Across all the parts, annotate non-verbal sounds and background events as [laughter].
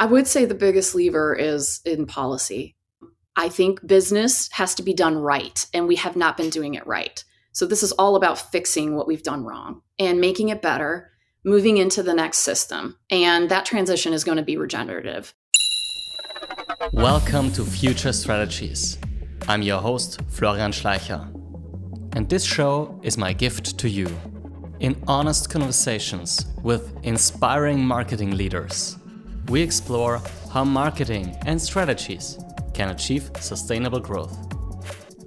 I would say the biggest lever is in policy. I think business has to be done right, and we have not been doing it right. So, this is all about fixing what we've done wrong and making it better, moving into the next system. And that transition is going to be regenerative. Welcome to Future Strategies. I'm your host, Florian Schleicher. And this show is my gift to you. In honest conversations with inspiring marketing leaders, we explore how marketing and strategies can achieve sustainable growth.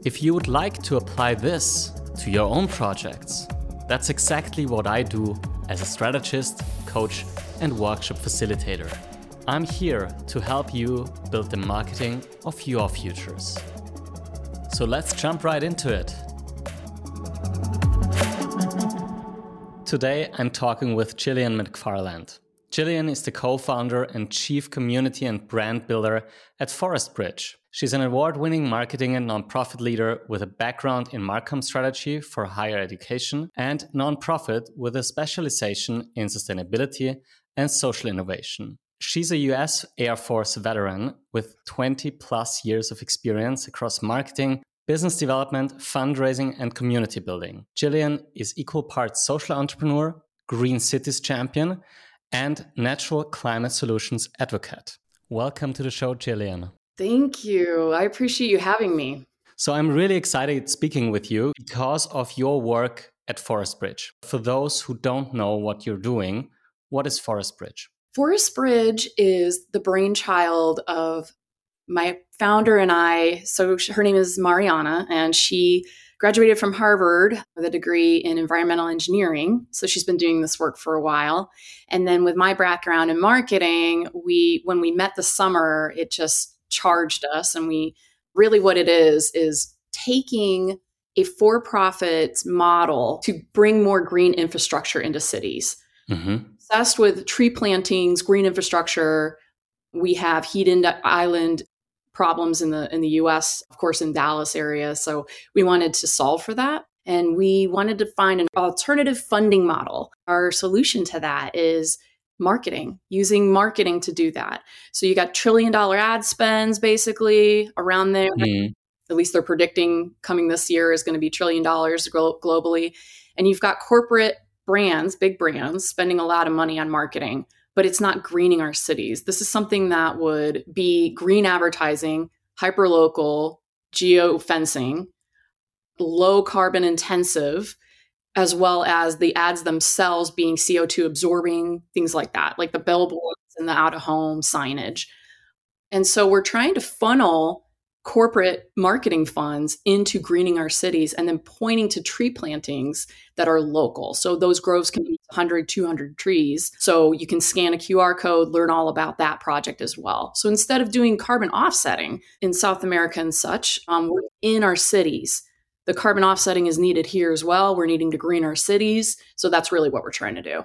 If you would like to apply this to your own projects, that's exactly what I do as a strategist, coach, and workshop facilitator. I'm here to help you build the marketing of your futures. So let's jump right into it. Today I'm talking with Jillian McFarland. Jillian is the co founder and chief community and brand builder at Forest Bridge. She's an award winning marketing and nonprofit leader with a background in Marcom strategy for higher education and nonprofit with a specialization in sustainability and social innovation. She's a US Air Force veteran with 20 plus years of experience across marketing, business development, fundraising, and community building. Jillian is equal parts social entrepreneur, green cities champion, and natural climate solutions advocate. Welcome to the show, Jillian. Thank you. I appreciate you having me. So, I'm really excited speaking with you because of your work at Forest Bridge. For those who don't know what you're doing, what is Forest Bridge? Forest Bridge is the brainchild of my founder and I. So, her name is Mariana, and she graduated from Harvard with a degree in environmental engineering. So she's been doing this work for a while. And then with my background in marketing, we when we met this summer, it just charged us and we really what it is is taking a for-profit model to bring more green infrastructure into cities. Mm-hmm. Obsessed with tree plantings, green infrastructure. We have heat island problems in the in the US, of course in Dallas area. So we wanted to solve for that and we wanted to find an alternative funding model. Our solution to that is marketing, using marketing to do that. So you got trillion dollar ad spends basically around there. Mm-hmm. At least they're predicting coming this year is going to be trillion dollars globally. And you've got corporate brands, big brands spending a lot of money on marketing but it's not greening our cities. This is something that would be green advertising, hyper local, geo fencing, low carbon intensive, as well as the ads themselves being CO2 absorbing, things like that, like the billboards and the out of home signage. And so we're trying to funnel corporate marketing funds into greening our cities and then pointing to tree plantings that are local. So those groves can be 100, 200 trees. So you can scan a QR code, learn all about that project as well. So instead of doing carbon offsetting in South America and such, um, we're in our cities. The carbon offsetting is needed here as well. We're needing to green our cities. So that's really what we're trying to do.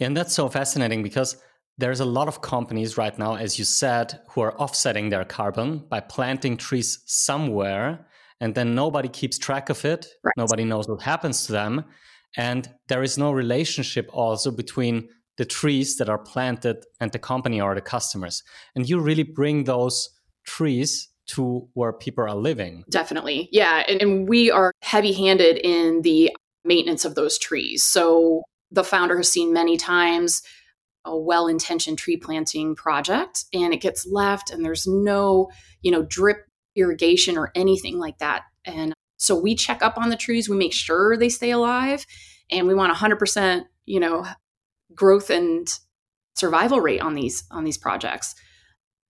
And that's so fascinating because there's a lot of companies right now, as you said, who are offsetting their carbon by planting trees somewhere, and then nobody keeps track of it. Right. Nobody knows what happens to them. And there is no relationship also between the trees that are planted and the company or the customers. And you really bring those trees to where people are living. Definitely. Yeah. And, and we are heavy handed in the maintenance of those trees. So the founder has seen many times a well-intentioned tree planting project and it gets left and there's no you know drip irrigation or anything like that and so we check up on the trees we make sure they stay alive and we want 100% you know growth and survival rate on these on these projects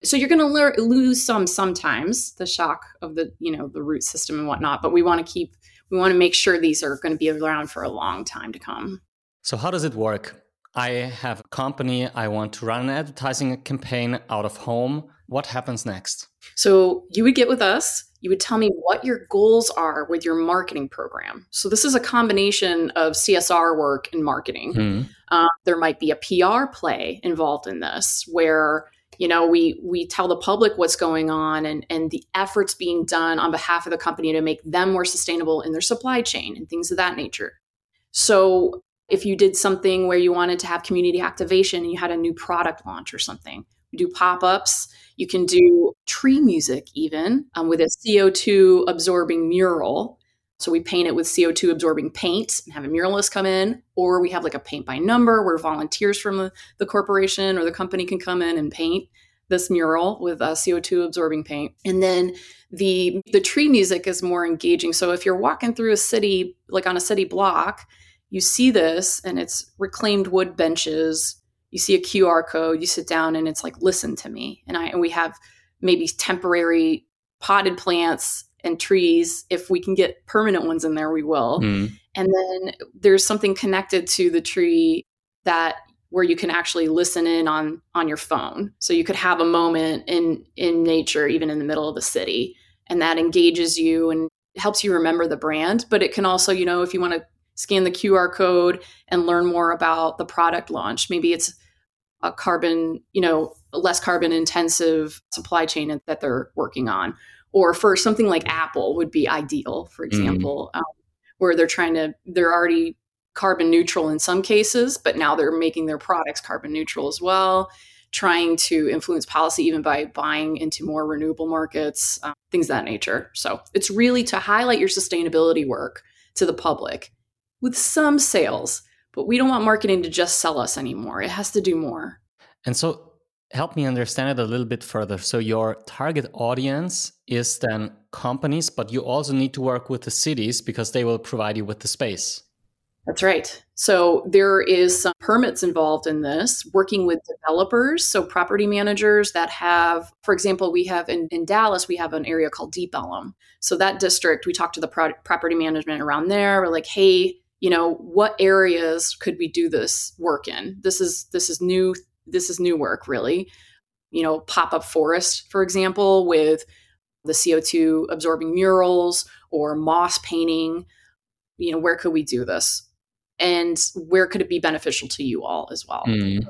so you're going to lose some sometimes the shock of the you know the root system and whatnot but we want to keep we want to make sure these are going to be around for a long time to come so how does it work I have a company, I want to run an advertising campaign out of home. What happens next? So you would get with us, you would tell me what your goals are with your marketing program. So this is a combination of CSR work and marketing. Mm-hmm. There might be a PR play involved in this where you know we we tell the public what's going on and and the efforts being done on behalf of the company to make them more sustainable in their supply chain and things of that nature so if you did something where you wanted to have community activation and you had a new product launch or something. We do pop ups. You can do tree music even um, with a CO2 absorbing mural. So we paint it with CO2 absorbing paint and have a muralist come in, or we have like a paint by number where volunteers from the, the corporation or the company can come in and paint this mural with uh, CO2 absorbing paint. And then the the tree music is more engaging. So if you're walking through a city, like on a city block, you see this and it's reclaimed wood benches. You see a QR code, you sit down and it's like, listen to me. And I and we have maybe temporary potted plants and trees. If we can get permanent ones in there, we will. Mm. And then there's something connected to the tree that where you can actually listen in on on your phone so you could have a moment in in nature even in the middle of the city and that engages you and helps you remember the brand but it can also you know if you want to scan the qr code and learn more about the product launch maybe it's a carbon you know less carbon intensive supply chain that they're working on or for something like apple would be ideal for mm. example mm. um, where they're trying to they're already carbon neutral in some cases, but now they're making their products carbon neutral as well, trying to influence policy even by buying into more renewable markets, um, things of that nature. So it's really to highlight your sustainability work to the public with some sales, but we don't want marketing to just sell us anymore. It has to do more. And so help me understand it a little bit further. So your target audience is then companies, but you also need to work with the cities because they will provide you with the space. That's right. So there is some permits involved in this, working with developers, so property managers that have, for example, we have in, in Dallas, we have an area called Deep Ellum. So that district, we talked to the pro- property management around there. We're like, hey, you know, what areas could we do this work in? This is this is new. This is new work, really. You know, pop up forest, for example, with the CO2 absorbing murals or moss painting. You know, where could we do this? and where could it be beneficial to you all as well mm.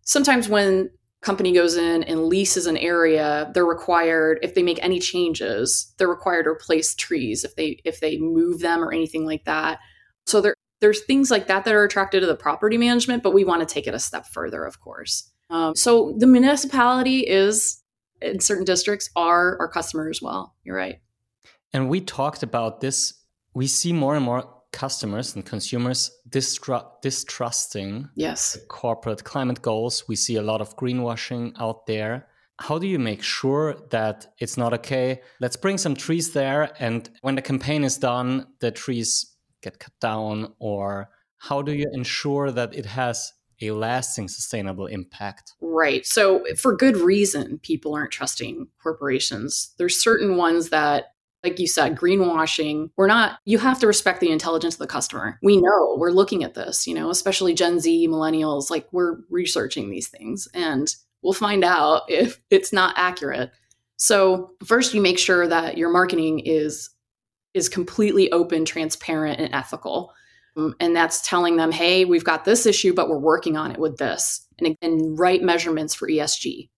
sometimes when company goes in and leases an area they're required if they make any changes they're required to replace trees if they if they move them or anything like that so there there's things like that that are attracted to the property management but we want to take it a step further of course. Um, so the municipality is in certain districts are our customer as well. You're right. And we talked about this. We see more and more customers and consumers distru- distrusting yes. corporate climate goals. We see a lot of greenwashing out there. How do you make sure that it's not okay? Let's bring some trees there and when the campaign is done the trees get cut down or how do you ensure that it has a lasting sustainable impact right so for good reason people aren't trusting corporations there's certain ones that like you said, greenwashing, we're not, you have to respect the intelligence of the customer. We know we're looking at this, you know, especially Gen Z, millennials, like we're researching these things and we'll find out if it's not accurate. So, first, you make sure that your marketing is is completely open, transparent, and ethical. Um, and that's telling them, hey, we've got this issue, but we're working on it with this, and, and right measurements for ESG.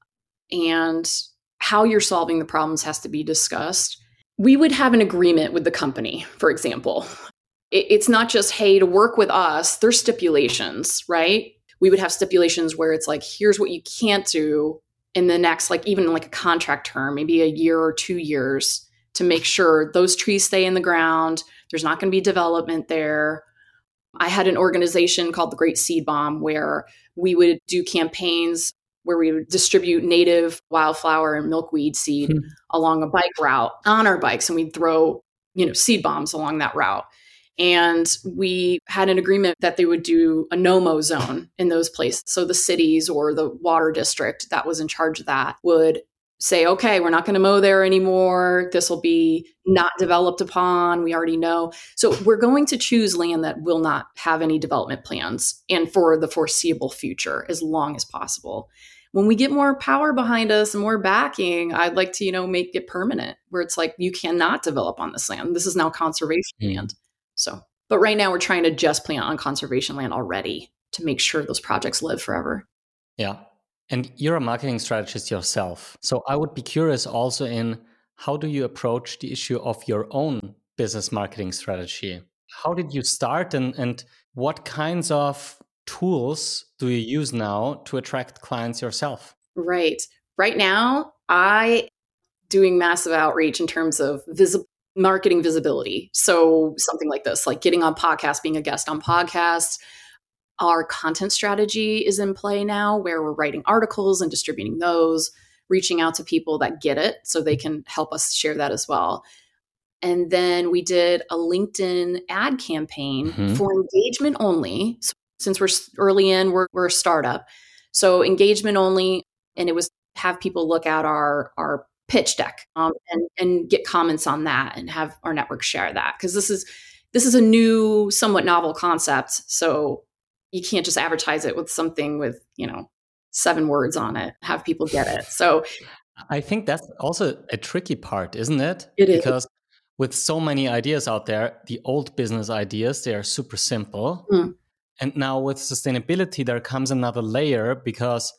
And how you're solving the problems has to be discussed we would have an agreement with the company, for example. it's not just, hey, to work with us, there's stipulations, right? We would have stipulations where it's like, here's what you can't do in the next, like even like a contract term, maybe a year or two years to make sure those trees stay in the ground. There's not going to be development there. I had an organization called the Great Seed Bomb where we would do campaigns where we would distribute native wildflower and milkweed seed hmm. along a bike route on our bikes and we'd throw you know seed bombs along that route and we had an agreement that they would do a no-mow zone in those places so the cities or the water district that was in charge of that would say okay we're not going to mow there anymore this will be not developed upon we already know so we're going to choose land that will not have any development plans and for the foreseeable future as long as possible when we get more power behind us and more backing, I'd like to, you know, make it permanent where it's like you cannot develop on this land. This is now conservation mm. land. So, but right now we're trying to just plant on conservation land already to make sure those projects live forever. Yeah. And you're a marketing strategist yourself. So I would be curious also in how do you approach the issue of your own business marketing strategy? How did you start and and what kinds of tools do you use now to attract clients yourself? Right. Right now, I doing massive outreach in terms of visible marketing visibility. So something like this, like getting on podcasts, being a guest on podcasts. Our content strategy is in play now where we're writing articles and distributing those, reaching out to people that get it so they can help us share that as well. And then we did a LinkedIn ad campaign mm-hmm. for engagement only. So since we're early in, we're, we're a startup. So engagement only. And it was have people look at our, our pitch deck um, and, and get comments on that and have our network share that. Cause this is, this is a new, somewhat novel concept. So you can't just advertise it with something with, you know, seven words on it, have people get it. So I think that's also a tricky part, isn't it? It is. Because with so many ideas out there, the old business ideas, they are super simple. Mm. And now with sustainability, there comes another layer because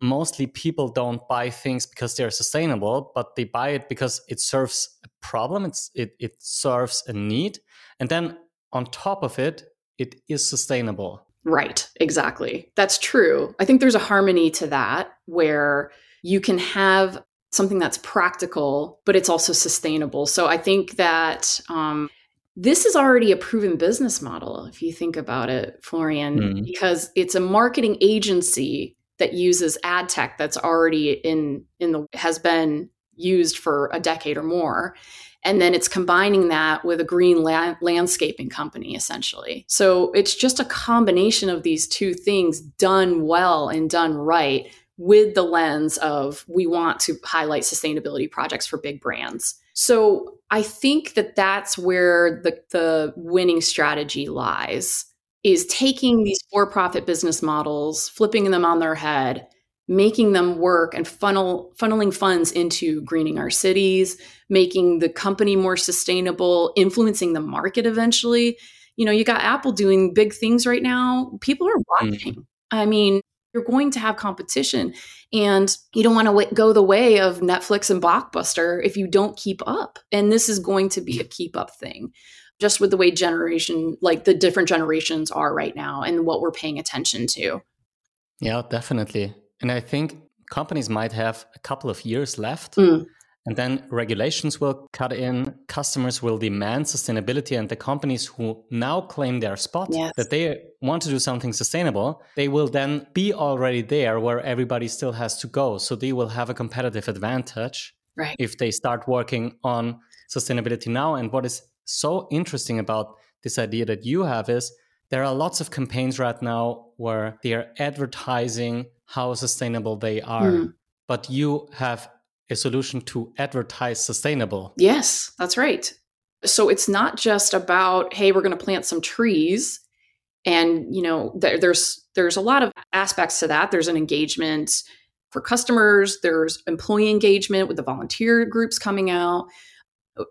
mostly people don't buy things because they're sustainable, but they buy it because it serves a problem, it's, it, it serves a need. And then on top of it, it is sustainable. Right, exactly. That's true. I think there's a harmony to that where you can have something that's practical, but it's also sustainable. So I think that um, this is already a proven business model, if you think about it, Florian, mm. because it's a marketing agency that uses ad tech that's already in in the has been used for a decade or more and then it's combining that with a green la- landscaping company essentially so it's just a combination of these two things done well and done right with the lens of we want to highlight sustainability projects for big brands. So I think that that's where the, the winning strategy lies is taking these for-profit business models, flipping them on their head, making them work and funnel funneling funds into greening our cities, making the company more sustainable, influencing the market eventually. You know, you got Apple doing big things right now. People are watching. Mm. I mean, you're going to have competition and you don't want to w- go the way of Netflix and Blockbuster if you don't keep up. And this is going to be a keep up thing just with the way generation like the different generations are right now and what we're paying attention to. Yeah, definitely. And I think companies might have a couple of years left mm. And then regulations will cut in, customers will demand sustainability, and the companies who now claim their spot yes. that they want to do something sustainable, they will then be already there where everybody still has to go. So they will have a competitive advantage right. if they start working on sustainability now. And what is so interesting about this idea that you have is there are lots of campaigns right now where they are advertising how sustainable they are. Mm. But you have a solution to advertise sustainable. Yes, that's right. So it's not just about hey, we're going to plant some trees and you know there, there's there's a lot of aspects to that. There's an engagement for customers, there's employee engagement with the volunteer groups coming out.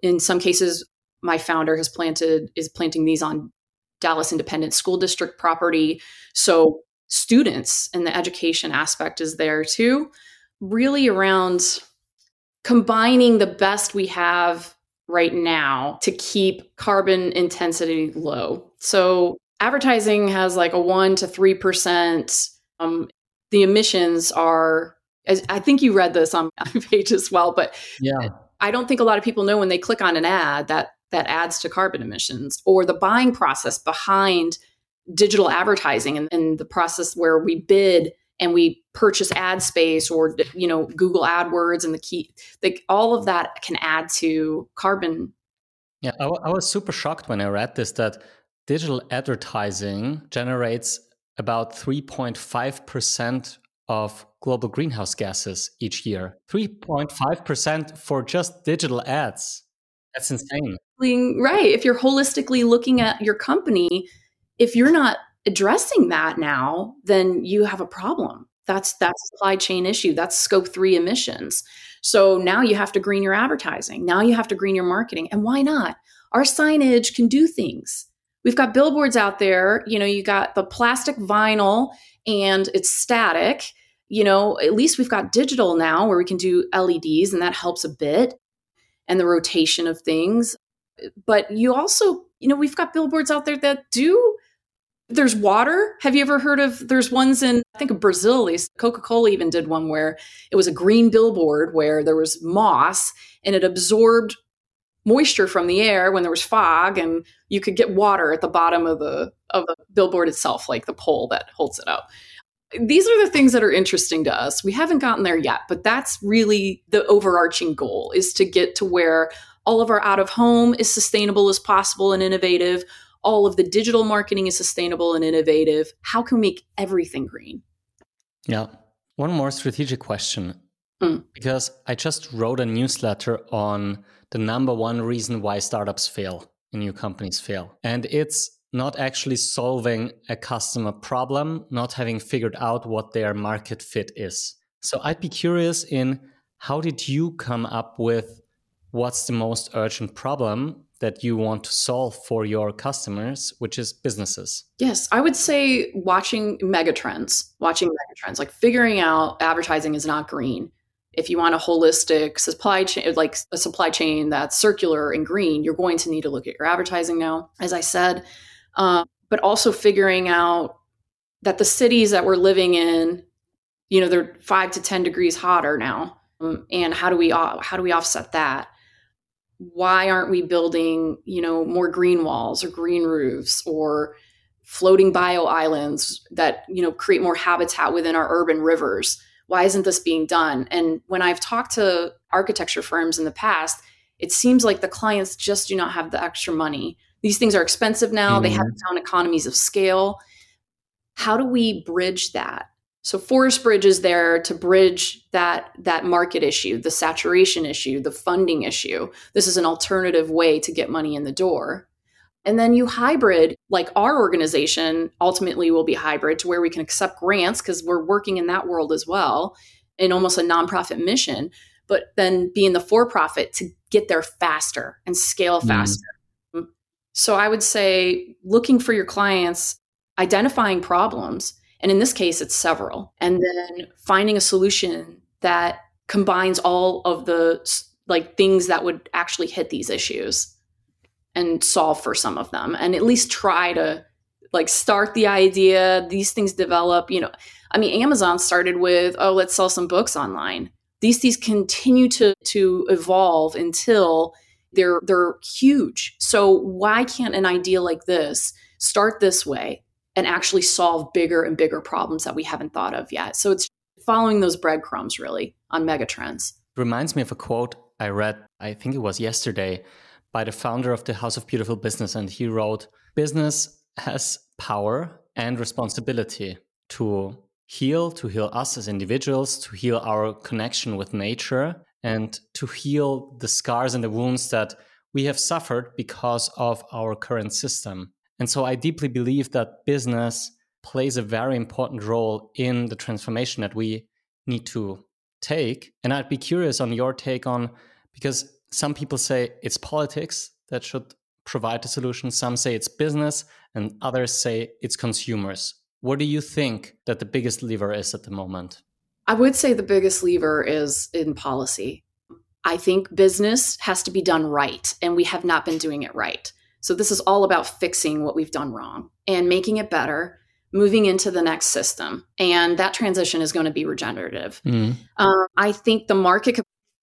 In some cases my founder has planted is planting these on Dallas Independent School District property. So students and the education aspect is there too. Really around combining the best we have right now to keep carbon intensity low. So advertising has like a 1 to 3%. Um, the emissions are as I think you read this on [laughs] my page as well, but yeah. I don't think a lot of people know when they click on an ad that that adds to carbon emissions or the buying process behind digital advertising and, and the process where we bid and we purchase ad space or you know google adwords and the key like all of that can add to carbon. Yeah I, w- I was super shocked when i read this that digital advertising generates about 3.5% of global greenhouse gases each year. 3.5% for just digital ads. That's insane. Right if you're holistically looking at your company if you're not addressing that now, then you have a problem. That's that's supply chain issue. That's scope three emissions. So now you have to green your advertising. Now you have to green your marketing. And why not? Our signage can do things. We've got billboards out there. You know, you got the plastic vinyl and it's static. You know, at least we've got digital now where we can do LEDs and that helps a bit and the rotation of things. But you also, you know, we've got billboards out there that do There's water. Have you ever heard of there's ones in I think of Brazil, at least. Coca-Cola even did one where it was a green billboard where there was moss and it absorbed moisture from the air when there was fog and you could get water at the bottom of the of the billboard itself like the pole that holds it up. These are the things that are interesting to us. We haven't gotten there yet but that's really the overarching goal is to get to where all of our out of home is sustainable as possible and innovative all of the digital marketing is sustainable and innovative how can we make everything green yeah one more strategic question mm. because i just wrote a newsletter on the number one reason why startups fail and new companies fail. And it's not actually solving a customer problem, not having figured out what their market fit is. So I'd be curious in how did you come up with what's the most urgent problem that you want to solve for your customers, which is businesses? Yes, I would say watching megatrends, watching megatrends, like figuring out advertising is not green. If you want a holistic supply chain like a supply chain that's circular and green you're going to need to look at your advertising now as i said. Uh, but also figuring out that the cities that we're living in you know they're five to ten degrees hotter now. Um, and how do we how do we offset that why aren't we building you know more green walls or green roofs or floating bio islands that you know create more habitat within our urban rivers why isn't this being done? And when I've talked to architecture firms in the past, it seems like the clients just do not have the extra money. These things are expensive now, mm-hmm. they haven't found economies of scale. How do we bridge that? So Forest Bridge is there to bridge that that market issue, the saturation issue, the funding issue. This is an alternative way to get money in the door. And then you hybrid, like our organization ultimately will be hybrid to where we can accept grants because we're working in that world as well in almost a nonprofit mission, but then being the for profit to get there faster and scale mm. faster. Mm. So I would say looking for your clients, identifying problems, and in this case, it's several, and then finding a solution that combines all of the like things that would actually hit these issues and solve for some of them and at least try to like start the idea these things develop you know. I mean amazon started with oh let's sell some books online. These these continue to to evolve until they're they're huge. So why can't an idea like this start this way and actually solve bigger and bigger problems that we haven't thought of yet so it's following those breadcrumbs really on megatrends reminds me of a quote i read i think it was yesterday by the founder of the House of Beautiful Business. And he wrote Business has power and responsibility to heal, to heal us as individuals, to heal our connection with nature, and to heal the scars and the wounds that we have suffered because of our current system. And so I deeply believe that business plays a very important role in the transformation that we need to take. And I'd be curious on your take on because some people say it's politics that should provide the solution. Some say it's business, and others say it's consumers. What do you think that the biggest lever is at the moment? I would say the biggest lever is in policy. I think business has to be done right, and we have not been doing it right. So, this is all about fixing what we've done wrong and making it better, moving into the next system. And that transition is going to be regenerative. Mm. Um, I think the market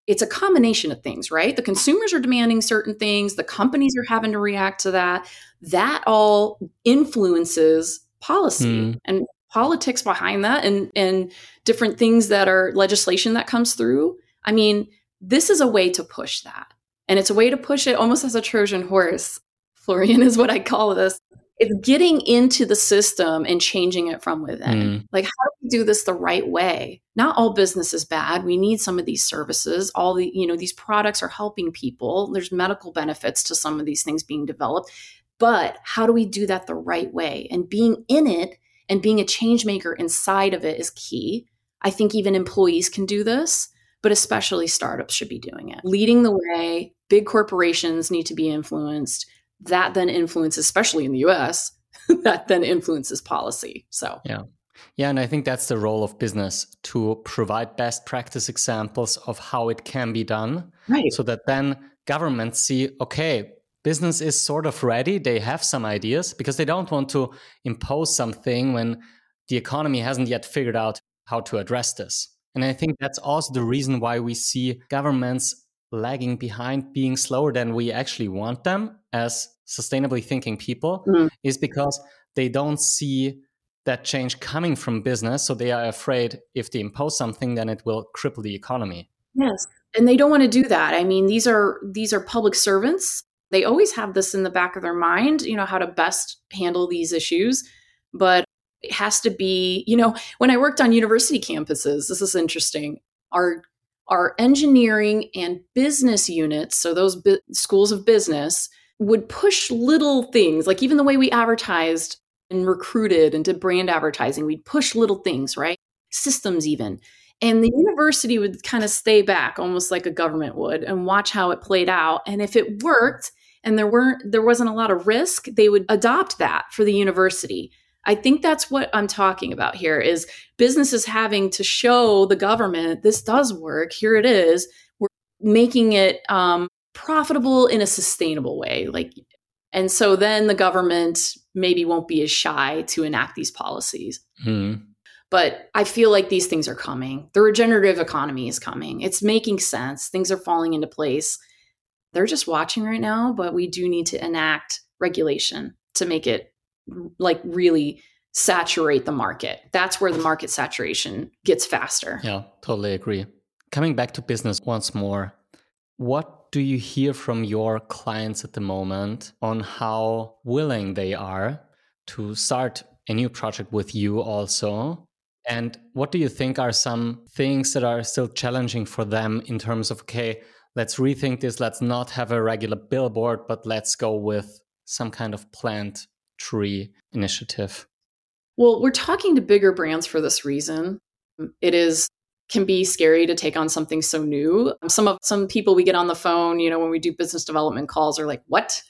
it's a combination of things, right? The consumers are demanding certain things, the companies are having to react to that. That all influences policy mm. and politics behind that and and different things that are legislation that comes through. I mean, this is a way to push that. And it's a way to push it almost as a Trojan horse. Florian is what I call this it's getting into the system and changing it from within. Mm. Like, how do we do this the right way? Not all business is bad. We need some of these services. All the, you know, these products are helping people. There's medical benefits to some of these things being developed. But how do we do that the right way? And being in it and being a change maker inside of it is key. I think even employees can do this, but especially startups should be doing it. Leading the way, big corporations need to be influenced that then influences, especially in the US, [laughs] that then influences policy. So, yeah. Yeah, and I think that's the role of business to provide best practice examples of how it can be done. Right. So that then governments see, okay, business is sort of ready. They have some ideas because they don't want to impose something when the economy hasn't yet figured out how to address this. And I think that's also the reason why we see governments lagging behind being slower than we actually want them as sustainably thinking people mm. is because they don't see that change coming from business so they are afraid if they impose something then it will cripple the economy. Yes and they don't want to do that. I mean these are these are public servants. They always have this in the back of their mind you know how to best handle these issues but it has to be you know when i worked on university campuses this is interesting our our engineering and business units, so those bi- schools of business, would push little things, like even the way we advertised and recruited and did brand advertising, we'd push little things, right? Systems, even. And the university would kind of stay back, almost like a government would, and watch how it played out. And if it worked and there weren't there wasn't a lot of risk, they would adopt that for the university. I think that's what I'm talking about here is businesses having to show the government this does work. Here it is. We're making it um, profitable in a sustainable way. Like, and so then the government maybe won't be as shy to enact these policies. Hmm. But I feel like these things are coming. The regenerative economy is coming. It's making sense. Things are falling into place. They're just watching right now, but we do need to enact regulation to make it like really saturate the market. That's where the market saturation gets faster. Yeah, totally agree. Coming back to business once more, what do you hear from your clients at the moment on how willing they are to start a new project with you also? And what do you think are some things that are still challenging for them in terms of, okay, let's rethink this, let's not have a regular billboard, but let's go with some kind of planned tree initiative? Well, we're talking to bigger brands for this reason. It is can be scary to take on something so new. Some of some people we get on the phone, you know, when we do business development calls are like, "What?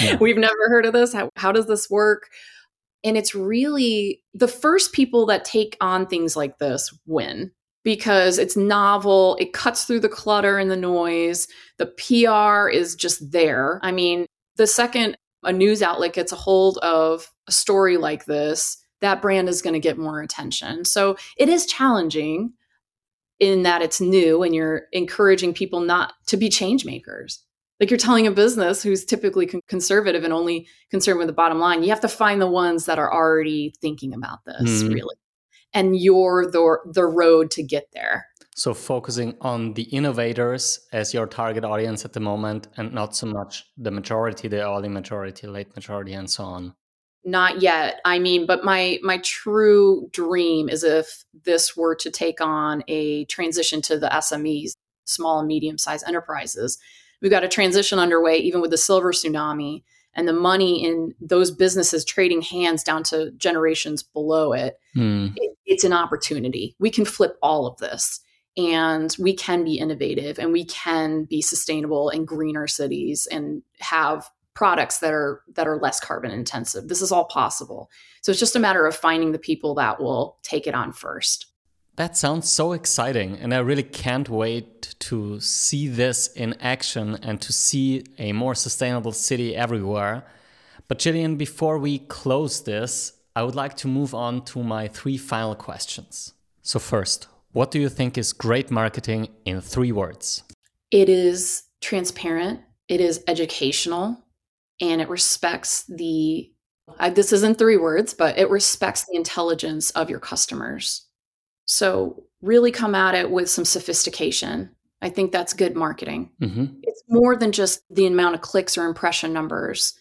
Yeah. [laughs] We've never heard of this. How how does this work?" And it's really the first people that take on things like this win because it's novel, it cuts through the clutter and the noise. The PR is just there. I mean, the second a news outlet gets a hold of a story like this, that brand is going to get more attention. So it is challenging in that it's new and you're encouraging people not to be change makers. Like you're telling a business who's typically con- conservative and only concerned with the bottom line, you have to find the ones that are already thinking about this, mm. really. And you're the, the road to get there. So focusing on the innovators as your target audience at the moment and not so much the majority, the early majority, late majority and so on. Not yet. I mean, but my my true dream is if this were to take on a transition to the SMEs, small and medium sized enterprises. We've got a transition underway even with the silver tsunami and the money in those businesses trading hands down to generations below it, mm. it, it's an opportunity. We can flip all of this and we can be innovative and we can be sustainable in greener cities and have products that are that are less carbon intensive. This is all possible. So it's just a matter of finding the people that will take it on first. That sounds so exciting and i really can't wait to see this in action and to see a more sustainable city everywhere. But jillian before we close this i would like to move on to my three final questions. So first what do you think is great marketing in three words? It is transparent, it is educational, and it respects the, uh, this isn't three words, but it respects the intelligence of your customers. So, really come at it with some sophistication. I think that's good marketing. Mm-hmm. It's more than just the amount of clicks or impression numbers.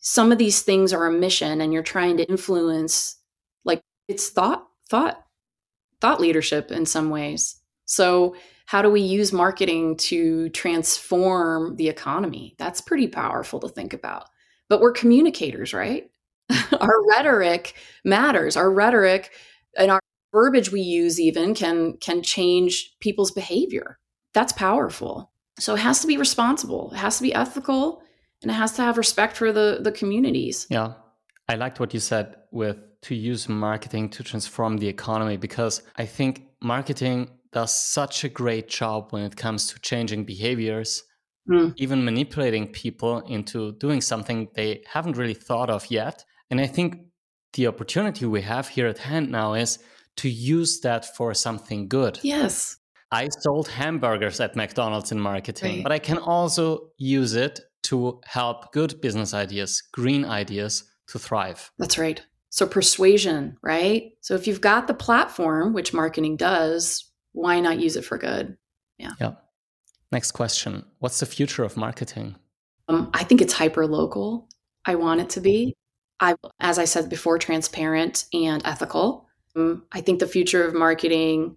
Some of these things are a mission, and you're trying to influence, like, it's thought, thought thought leadership in some ways. So, how do we use marketing to transform the economy? That's pretty powerful to think about. But we're communicators, right? [laughs] our rhetoric matters. Our rhetoric and our verbiage we use even can can change people's behavior. That's powerful. So it has to be responsible. It has to be ethical and it has to have respect for the the communities. Yeah. I liked what you said with to use marketing to transform the economy because I think marketing does such a great job when it comes to changing behaviors. mm. even manipulating people into doing something they haven't really thought of yet. And I think the opportunity we have here at hand now is to use that for something good. Yes. I sold hamburgers at McDonald's in marketing, right. but I can also use it to help good business ideas, green ideas to thrive. That's right. So, persuasion, right? So, if you've got the platform, which marketing does, why not use it for good? Yeah. Yeah. Next question What's the future of marketing? Um, I think it's hyper local. I want it to be. I, as I said before, transparent and ethical. Um, I think the future of marketing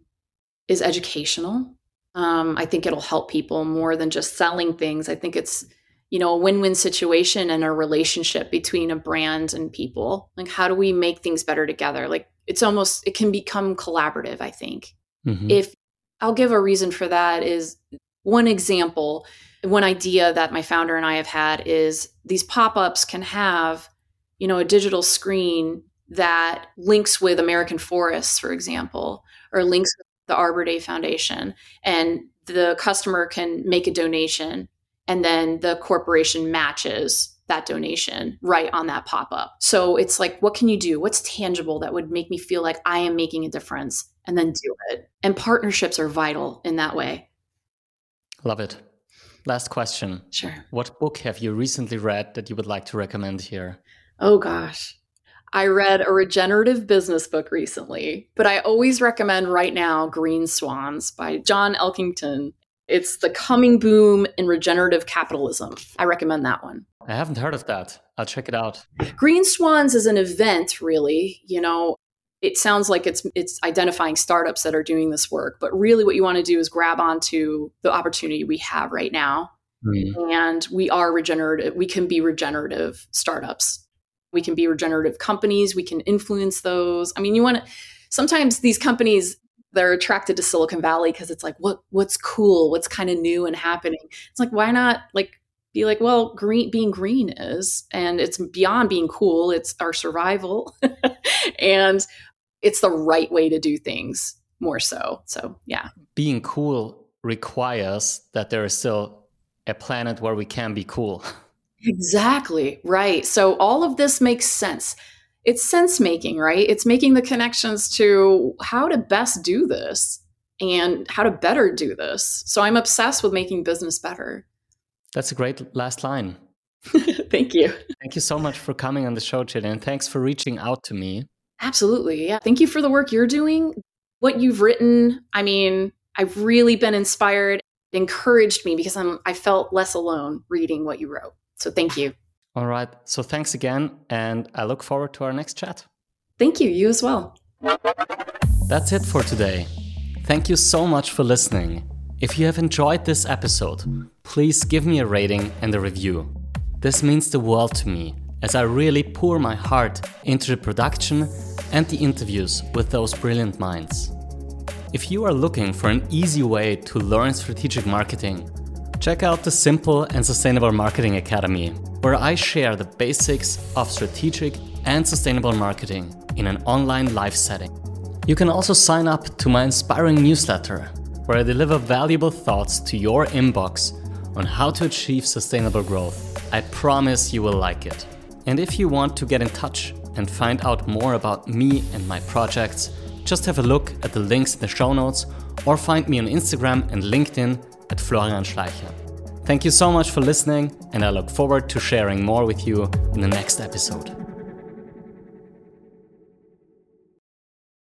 is educational. Um, I think it'll help people more than just selling things. I think it's you know a win-win situation and a relationship between a brand and people. Like how do we make things better together? Like it's almost it can become collaborative. I think mm-hmm. if I'll give a reason for that is one example, one idea that my founder and I have had is these pop-ups can have you know a digital screen that links with American Forests, for example, or links with the Arbor Day Foundation, and the customer can make a donation, and then the corporation matches that donation right on that pop up. So it's like, what can you do? What's tangible that would make me feel like I am making a difference? And then do it. And partnerships are vital in that way. Love it. Last question. Sure. What book have you recently read that you would like to recommend here? Oh, gosh. I read a regenerative business book recently, but I always recommend right now Green Swans by John Elkington. It's The Coming Boom in Regenerative Capitalism. I recommend that one. I haven't heard of that. I'll check it out. Green Swans is an event, really. You know, it sounds like it's it's identifying startups that are doing this work, but really what you want to do is grab onto the opportunity we have right now. Mm. And we are regenerative. We can be regenerative startups we can be regenerative companies we can influence those i mean you want to sometimes these companies they're attracted to silicon valley because it's like what what's cool what's kind of new and happening it's like why not like be like well green being green is and it's beyond being cool it's our survival [laughs] and it's the right way to do things more so so yeah being cool requires that there is still a planet where we can be cool [laughs] Exactly. Right. So all of this makes sense. It's sense making, right? It's making the connections to how to best do this and how to better do this. So I'm obsessed with making business better. That's a great last line. [laughs] Thank you. Thank you so much for coming on the show, Jillian. Thanks for reaching out to me. Absolutely. Yeah. Thank you for the work you're doing. What you've written, I mean, I've really been inspired, encouraged me because I'm I felt less alone reading what you wrote. So thank you. All right. So thanks again. And I look forward to our next chat. Thank you. You as well. That's it for today. Thank you so much for listening. If you have enjoyed this episode, please give me a rating and a review. This means the world to me as I really pour my heart into the production and the interviews with those brilliant minds. If you are looking for an easy way to learn strategic marketing, check out the Simple and Sustainable Marketing Academy, where I share the basics of strategic and sustainable marketing in an online live setting. You can also sign up to my inspiring newsletter, where I deliver valuable thoughts to your inbox on how to achieve sustainable growth. I promise you will like it. And if you want to get in touch and find out more about me and my projects, just have a look at the links in the show notes or find me on Instagram and LinkedIn at Florian Schleicher. Thank you so much for listening, and I look forward to sharing more with you in the next episode.